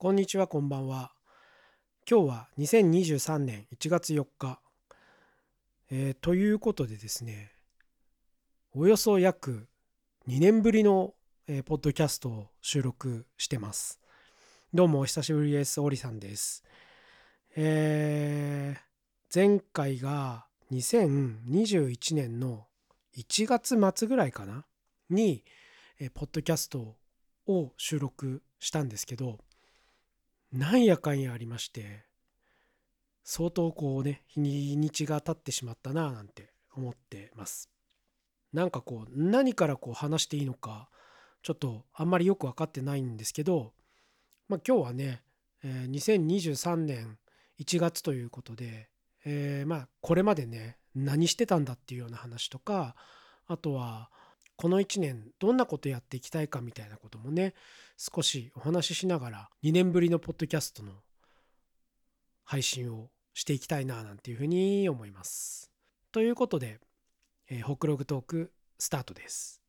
こんにちは、こんばんは。今日は2023年1月4日。えーということでですね、およそ約2年ぶりの、えーポッドキャストを収録してます。どうもお久しぶりです。オリさんです。えー前回が2021年の1月末ぐらいかなに、えーポッドキャストを収録したんですけど、なんやかんやありまして相当こうね日にちが経ってしまったなぁなんて思ってます。なんかこう何からこう話していいのかちょっとあんまりよく分かってないんですけどまあ今日はね、えー2023年1月ということで、えーまあこれまでね何してたんだっていうような話とかあとはこの1年どんなことやっていきたいかみたいなこともね少しお話ししながら2年ぶりのポッドキャストの配信をしていきたいななんていうふうに思います。ということで、え、ホクログトークスタートです。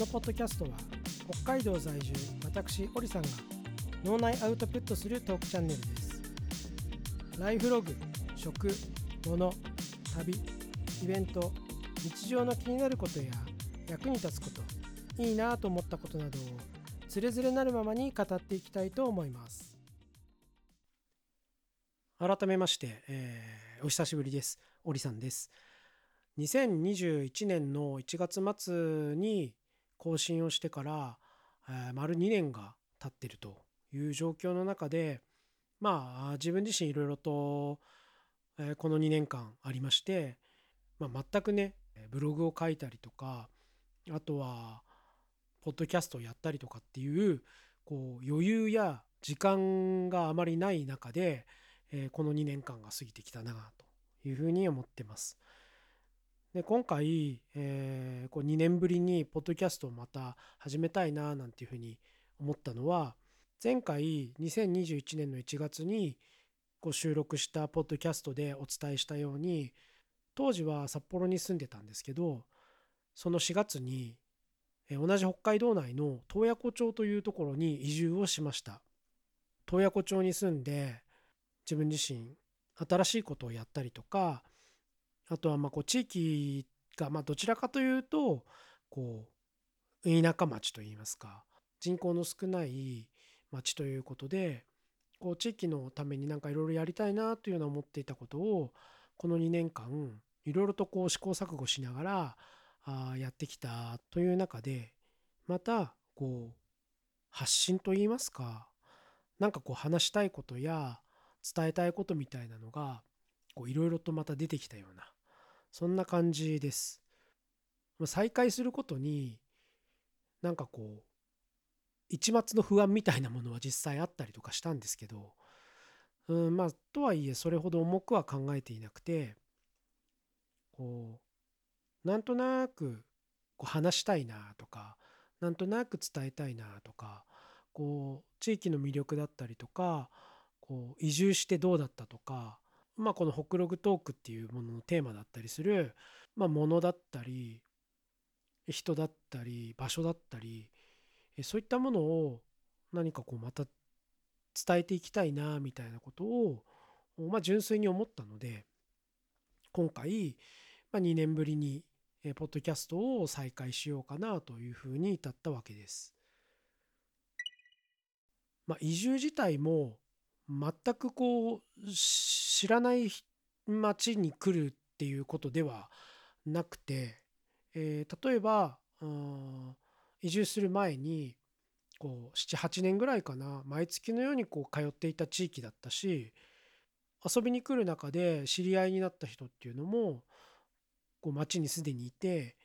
のポッドキャストは北海道在住私オリさんが脳内アウトプットするトークチャンネルです。ライフログ食物旅イベント日常の気になることや役に立つこといいなぁと思ったことなどをつれづれなるままに語っていきたいと思います。改めまして、えーお久しぶりです。オリさんです。2021年の1月末に更新をしてから、え丸2年が経ってるという状況の中でまあ自分自身いろいろと、えこの2年間ありまして、まあ、全くねブログを書いたりとかあとはポッドキャストをやったりとかっていうこう余裕や時間があまりない中で、えこの2年間が過ぎてきたなというふうに思ってます。で今回、えーこう2年ぶりにポッドキャストをまた始めたいななんていうふうに思ったのは前回2021年の1月にこう収録したポッドキャストでお伝えしたように当時は札幌に住んでたんですけどその4月に同じ北海道内の洞爺湖町というところに移住をしました。洞爺湖町に住んで自分自身新しいことをやったりとかあとはまこう地域がまどちらかというとこう田舎町といいますか人口の少ない町ということでこう地域のためになんかいろいろやりたいなというような思っていたことをこの2年間いろいろとこう試行錯誤しながらあやってきたという中でまたこう発信といいますかなんかこう話したいことや伝えたいことみたいなのがいろいろとまた出てきたようなそんな感じです。再開することになんかこう一末の不安みたいなものは実際あったりとかしたんですけどうんまあとはいえそれほど重くは考えていなくてこうなんとなくこう話したいなとかなんとなく伝えたいなとかこう地域の魅力だったりとかこう移住してどうだったとかまあこのホクログトークっていうもののテーマだったりするまあものだったり人だったり場所だったりそういったものを何かこうまた伝えていきたいなみたいなことをまあ純粋に思ったので今回まあ2年ぶりにポッドキャストを再開しようかなというふうに至ったわけです。まあ、移住自体も全くこう知らない町に来るっていうことではなくて、えー例えばうん移住する前にこう78年ぐらいかな毎月のようにこう通っていた地域だったし遊びに来る中で知り合いになった人っていうのもこう町にすでにいて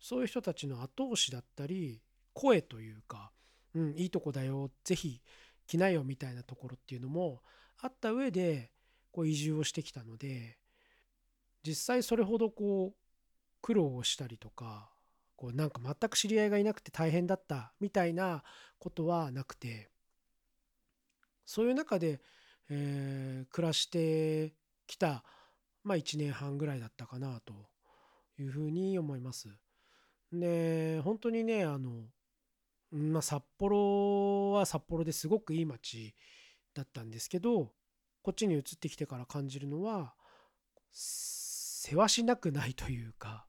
そういう人たちの後押しだったり声というか、うん、いいとこだよぜひ来なよみたいなところっていうのもあった上でこう移住をしてきたので実際それほどこう苦労をしたりとかこうなんか全く知り合いがいなくて大変だったみたいなことはなくてそういう中で、え、暮らしてきた、まあ、1年半ぐらいだったかなというふうに思います。で本当にねあの、まあ、札幌は札幌ですごくいい街だったんですけどこっちに移ってきてから感じるのはせわしなくないというか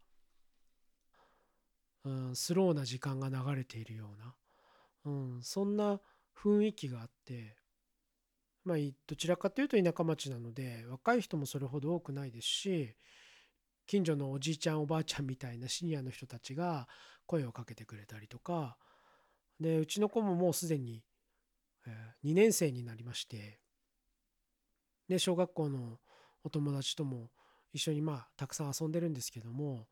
うん、スローな時間が流れているような、うん、そんな雰囲気があってまあどちらかというと田舎町なので若い人もそれほど多くないですし近所のおじいちゃんおばあちゃんみたいなシニアの人たちが声をかけてくれたりとかでうちの子ももうすでに2年生になりましてで小学校のお友達とも一緒にまあたくさん遊んでるんですけども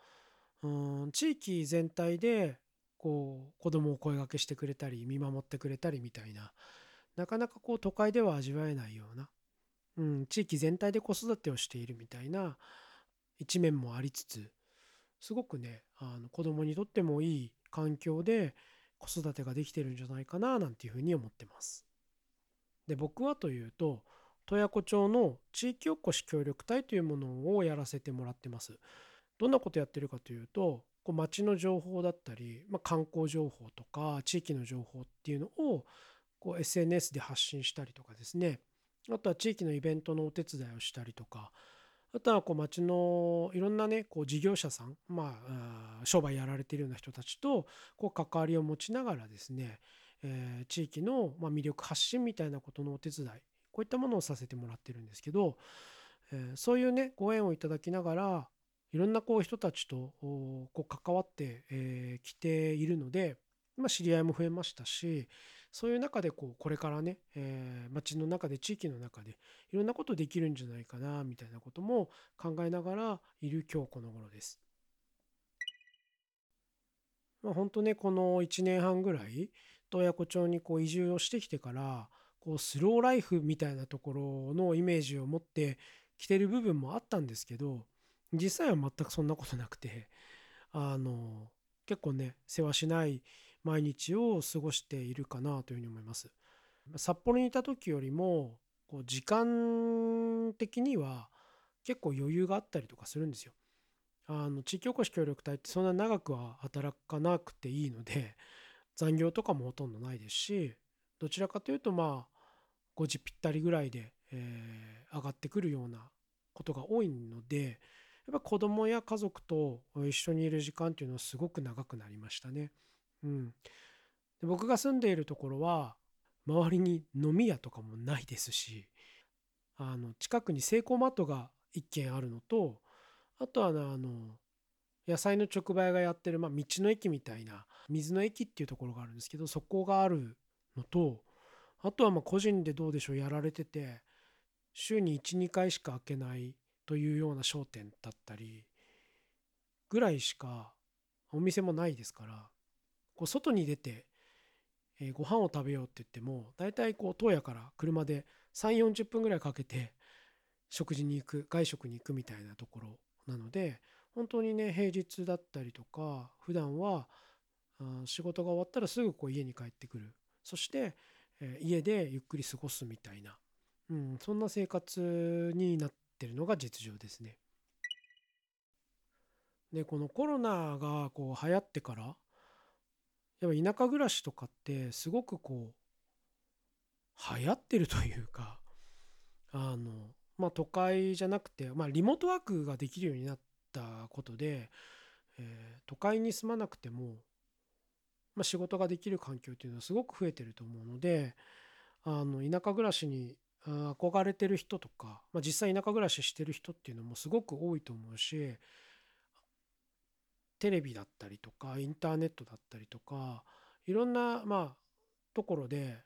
うん地域全体でこう子供を声がけしてくれたり見守ってくれたりみたいななかなかこう都会では味わえないような、うん、地域全体で子育てをしているみたいな一面もありつつすごくねあの子供にとってもいい環境で子育てができてるんじゃないかななんていうふうに思ってます。で僕はというと洞爺湖町の地域おこし協力隊というものをやらせてもらってます。どんなことやってるかというとこう街の情報だったり、まあ、観光情報とか地域の情報っていうのをこう SNS で発信したりとかですねあとは地域のイベントのお手伝いをしたりとかあとはこう町のいろんなねこう事業者さんまあ商売やられているような人たちとこう関わりを持ちながらですね、え、地域のま魅力発信みたいなことのお手伝いこういったものをさせてもらってるんですけど、え、そういうねご縁をいただきながらいろんなこう人たちとこう関わってき、えー、ているので、まあ、知り合いも増えましたしそういう中でこうこれからね、えー、街の中で地域の中でいろんなことできるんじゃないかなみたいなことも考えながらいる今日この頃です。まあ、本当ねこの1年半ぐらい洞爺湖町にこう移住をしてきてからこうスローライフみたいなところのイメージを持ってきてる部分もあったんですけど実際は全くそんなことなくてあの結構ね世話しない毎日を過ごしているかなというふうに思います札幌にいた時よりもこう時間的には結構余裕があったりとかするんですよあの地域おこし協力隊ってそんな長くは働かなくていいので残業とかもほとんどないですしどちらかというとまあ5時ぴったりぐらいで、えー、上がってくるようなことが多いのでやっぱ子供や家族と一緒にいる時間っていうのはすごく長くなりましたね。うん、で僕が住んでいるところは周りに飲み屋とかもないですしあの近くにセイコーマットが1軒あるのとあとはあの野菜の直売がやってる、まあ、道の駅みたいな水の駅っていうところがあるんですけどそこがあるのとあとはま個人でどうでしょうやられてて週に12回しか開けないというような商店だったりぐらいしかお店もないですからこう外に出て、えー、ご飯を食べようって言っても大体こう東野から車で3 4 0分ぐらいかけて食事に行く外食に行くみたいなところなので本当にね平日だったりとか普段は仕事が終わったらすぐこう家に帰ってくるそして、えー、家でゆっくり過ごすみたいな、うん、そんな生活になってるのが実情ですね。でこのコロナがこう流行ってからやっぱ田舎暮らしとかってすごくこう流行ってるというかあのまあ都会じゃなくてまあリモートワークができるようになったことで、え、都会に住まなくても、まあ、仕事ができる環境っていうのはすごく増えてると思うのであの田舎暮らしに憧れてる人とか、まあ、実際田舎暮らししてる人っていうのもすごく多いと思うしテレビだったりとかインターネットだったりとかいろんなまあところで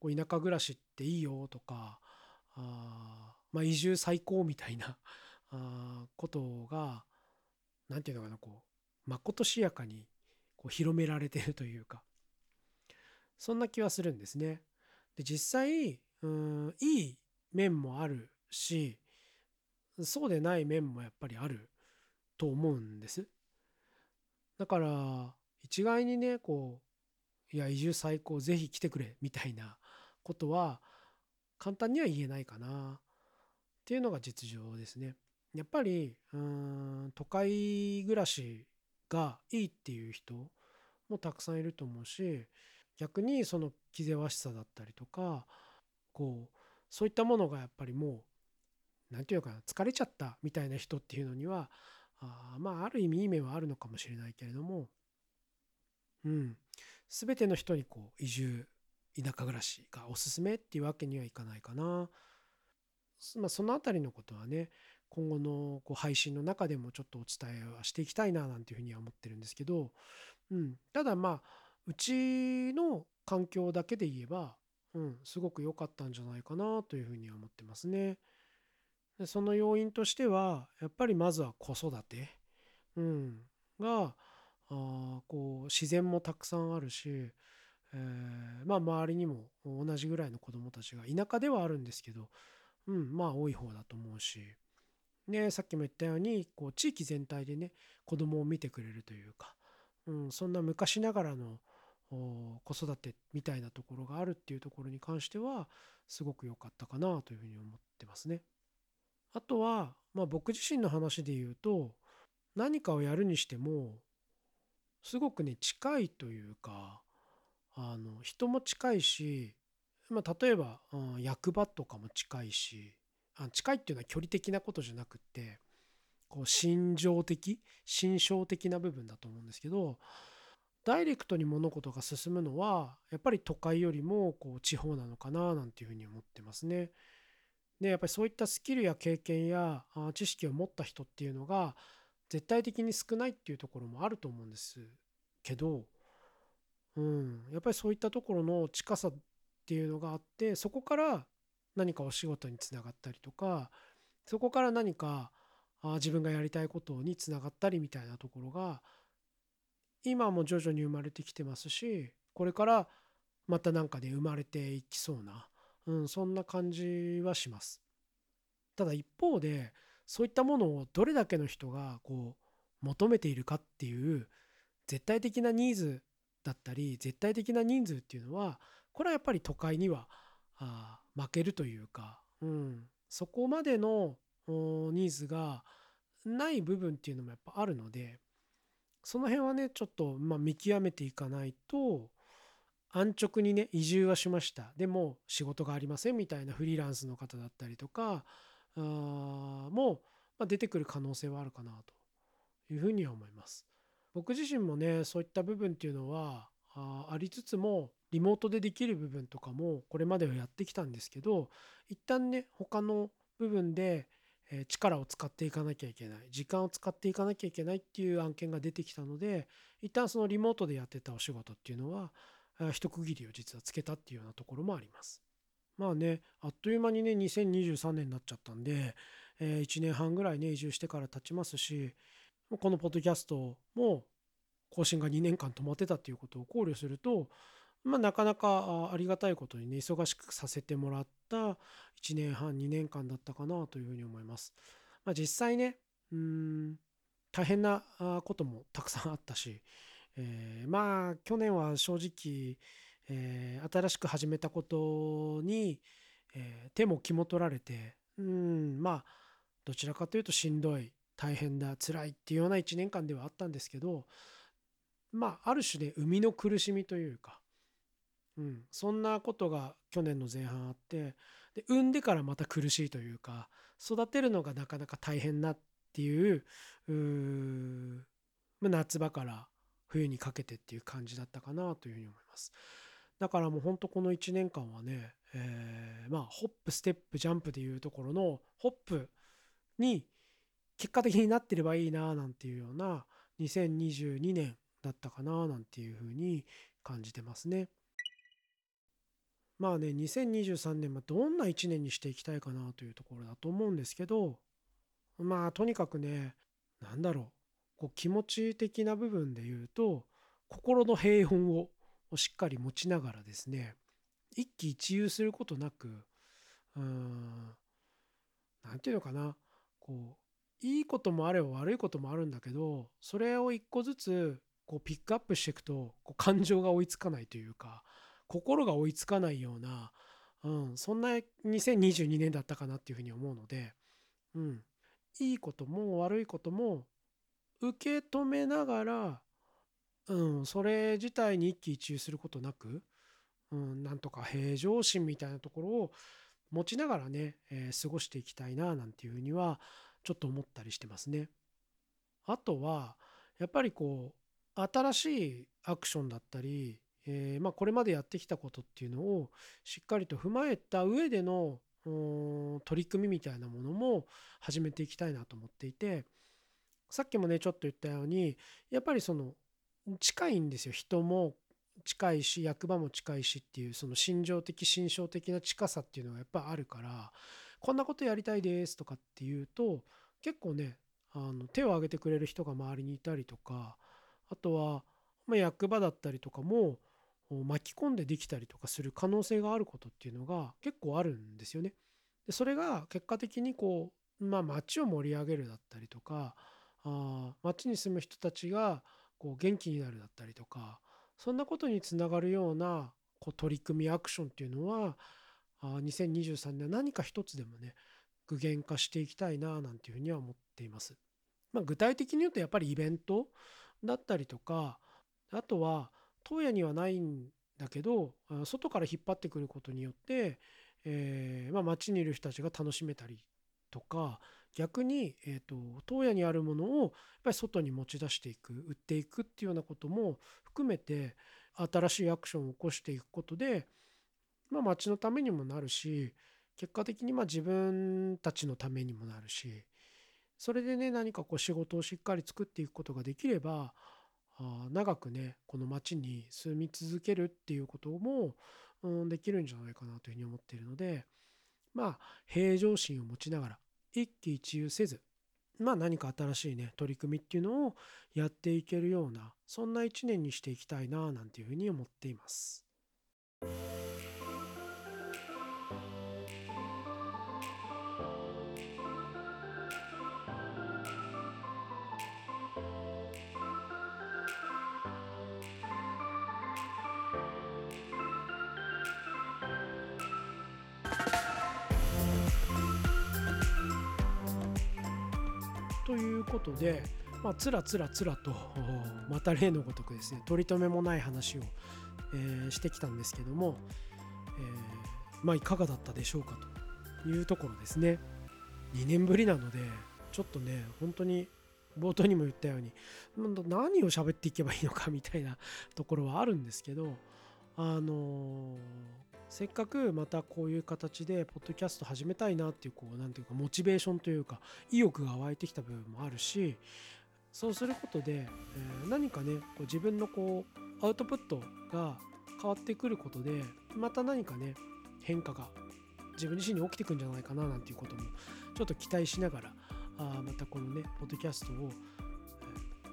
こう田舎暮らしっていいよとかあまあ移住最高みたいなあことが何て言うのかなこうまことしやかにこう広められてるというかそんな気はするんですね。で実際うんいい面もあるしそうでない面もやっぱりあると思うんです。だから一概にねこういや移住最高ぜひ来てくれみたいなことは簡単には言えないかなっていうのが実情ですね。やっぱりうん都会暮らしがいいっていう人もたくさんいると思うし逆にその気ぜわしさだったりとかこうそういったものがやっぱりもう何て言うかな疲れちゃったみたいな人っていうのにはあまあある意味いい面はあるのかもしれないけれどもうん全ての人にこう移住田舎暮らしがおすすめっていうわけにはいかないかな。まあ、その辺りのことはね今後のこう配信の中でもちょっとお伝えはしていきたいななんていうふうには思ってるんですけど、うん、ただまあうちの環境だけで言えば、うん、すごく良かったんじゃないかなというふうには思ってますね。その要因としてはやっぱりまずは子育て、うん、があこう自然もたくさんあるし、えー、まあ周りにも同じぐらいの子どもたちが田舎ではあるんですけど、うん、まあ多い方だと思うし、ね、さっきも言ったようにこう地域全体でね子供を見てくれるというか、うん、そんな昔ながらの子育てみたいなところがあるっていうところに関してはすごく良かったかなというふうに思ってますね。あとは、まあ、僕自身の話で言うと何かをやるにしてもすごくね近いというかあの人も近いし、まあ、例えば、うん、役場とかも近いしあ近いっていうのは距離的なことじゃなくってこう心情的心象的な部分だと思うんですけどダイレクトに物事が進むのはやっぱり都会よりもこう地方なのかななんていうふうに思ってますね。でやっぱりそういったスキルや経験や知識を持った人っていうのが絶対的に少ないっていうところもあると思うんですけど、うん、やっぱりそういったところの近さっていうのがあってそこから何かお仕事につながったりとかそこから何か自分がやりたいことにつながったりみたいなところが今も徐々に生まれてきてますしこれからまた何かで生まれていきそうな、うん、そんな感じはします。ただ一方でそういったものをどれだけの人がこう求めているかっていう絶対的なニーズだったり絶対的な人数っていうのはこれはやっぱり都会にはあ負けるというか、うん、そこまでのニーズがない部分っていうのもやっぱあるのでその辺はねちょっとま見極めていかないと安直にね移住はしました。でも仕事がありませんみたいなフリーランスの方だったりとかあも、出てくる可能性はあるかなというふうには思います。僕自身もねそういった部分っていうのはあありつつもリモートでできる部分とかもこれまではやってきたんですけど一旦ね他の部分で力を使っていかなきゃいけない時間を使っていかなきゃいけないっていう案件が出てきたので一旦そのリモートでやってたお仕事っていうのは一区切りを実はつけたっていうようなところもあります。まあねあっという間にね2023年になっちゃったんで、え1年半ぐらいね移住してから経ちますしこのポッドキャストも更新が2年間止まってたっていうことを考慮するとまあ、なかなかありがたいことにね忙しくさせてもらった1年半2年間だったかなというふうに思います。まあ、実際ねうん大変なこともたくさんあったし、えー、まあ去年は正直、えー、新しく始めたことに、えー、手も気も取られてうんまあどちらかというとしんどい大変だ辛いっていうような1年間ではあったんですけどまあある種で生みの苦しみというかうん、そんなことが去年の前半あってで産んでからまた苦しいというか育てるのがなかなか大変なっていうう夏場から冬にかけてっていう感じだったかなというふうに思います。だからもうほんとこの1年間はね、えー、まあホップステップジャンプでいうところのホップに結果的になってればいいななんていうような2022年だったかななんていうふうに感じてますね。まあね2023年はどんな1年にしていきたいかなというところだと思うんですけどまあとにかくね何だろうこう気持ち的な部分で言うと心の平穏をしっかり持ちながらですね一喜一憂することなくうん何て言うのかなこういいこともあれば悪いこともあるんだけどそれを一個ずつこうピックアップしていくとこう感情が追いつかないというか心が追いつかないような、うん、そんな2022年だったかなっていうふうに思うので、うん、いいことも悪いことも受け止めながら、うん、それ自体に一喜一憂することなく、うん、なんとか平常心みたいなところを持ちながらね、えー、過ごしていきたいななんていうふうにはちょっと思ったりしてますね。あとはやっぱりこう新しいアクションだったり、えー、まあ、これまでやってきたことっていうのをしっかりと踏まえた上での取り組みみたいなものも始めていきたいなと思っていてさっきもねちょっと言ったようにやっぱりその近いんですよ人も近いし役場も近いしっていうその心情的心象的な近さっていうのがやっぱあるからこんなことやりたいですとかっていうと結構ねあの手を挙げてくれる人が周りにいたりとかあとは、まあ、役場だったりとかも巻き込んでできたりとかする可能性があることっていうのが結構あるんですよね。でそれが結果的にこう、まあ、街を盛り上げるだったりとかあ街に住む人たちがこう元気になるだったりとかそんなことにつながるようなこう取り組みアクションっていうのはあ2023年何か一つでもね具現化していきたいななんていうふうには思っています。まあ、具体的に言うとやっぱりイベントだったりとかあとは当屋にはないんだけど外から引っ張ってくることによって、えーまあ、街にいる人たちが楽しめたりとか逆に、えーと、当屋にあるものをやっぱり外に持ち出していく売っていくっていうようなことも含めて新しいアクションを起こしていくことで、まあ、町のためにもなるし結果的にまあ自分たちのためにもなるしそれでね何かこう仕事をしっかり作っていくことができればあ長くねこの町に住み続けるっていうことも、うん、できるんじゃないかなというふうに思っているのでまあ平常心を持ちながら一喜一憂せずまあ何か新しいね取り組みっていうのをやっていけるようなそんな一年にしていきたいななんていうふうに思っています。ということで、まあ、つらつらつらと また例のごとくですね取り留めもない話を、えー、してきたんですけども、えー、まあいかがだったでしょうかというところですね。2年ぶりなのでちょっとね本当に冒頭にも言ったように何を喋っていけばいいのかみたいなところはあるんですけどあのせっかくまたこういう形でポッドキャスト始めたいなっていうこう何ていうかモチベーションというか意欲が湧いてきた部分もあるしそうすることで、え何かねこう自分のこうアウトプットが変わってくることでまた何かね変化が自分自身に起きてくんじゃないかななんていうこともちょっと期待しながらあまたこのねポッドキャストを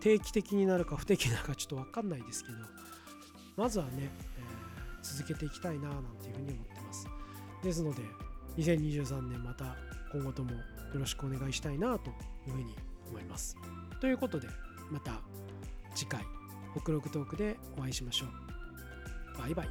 定期的になるか不定期なのかちょっと分かんないですけどまずはね、続けていきたいななんていうふうに思ってます。ですので2023年また今後ともよろしくお願いしたいなというふうに思います。ということでまた次回北陸トークでお会いしましょう。バイバイ。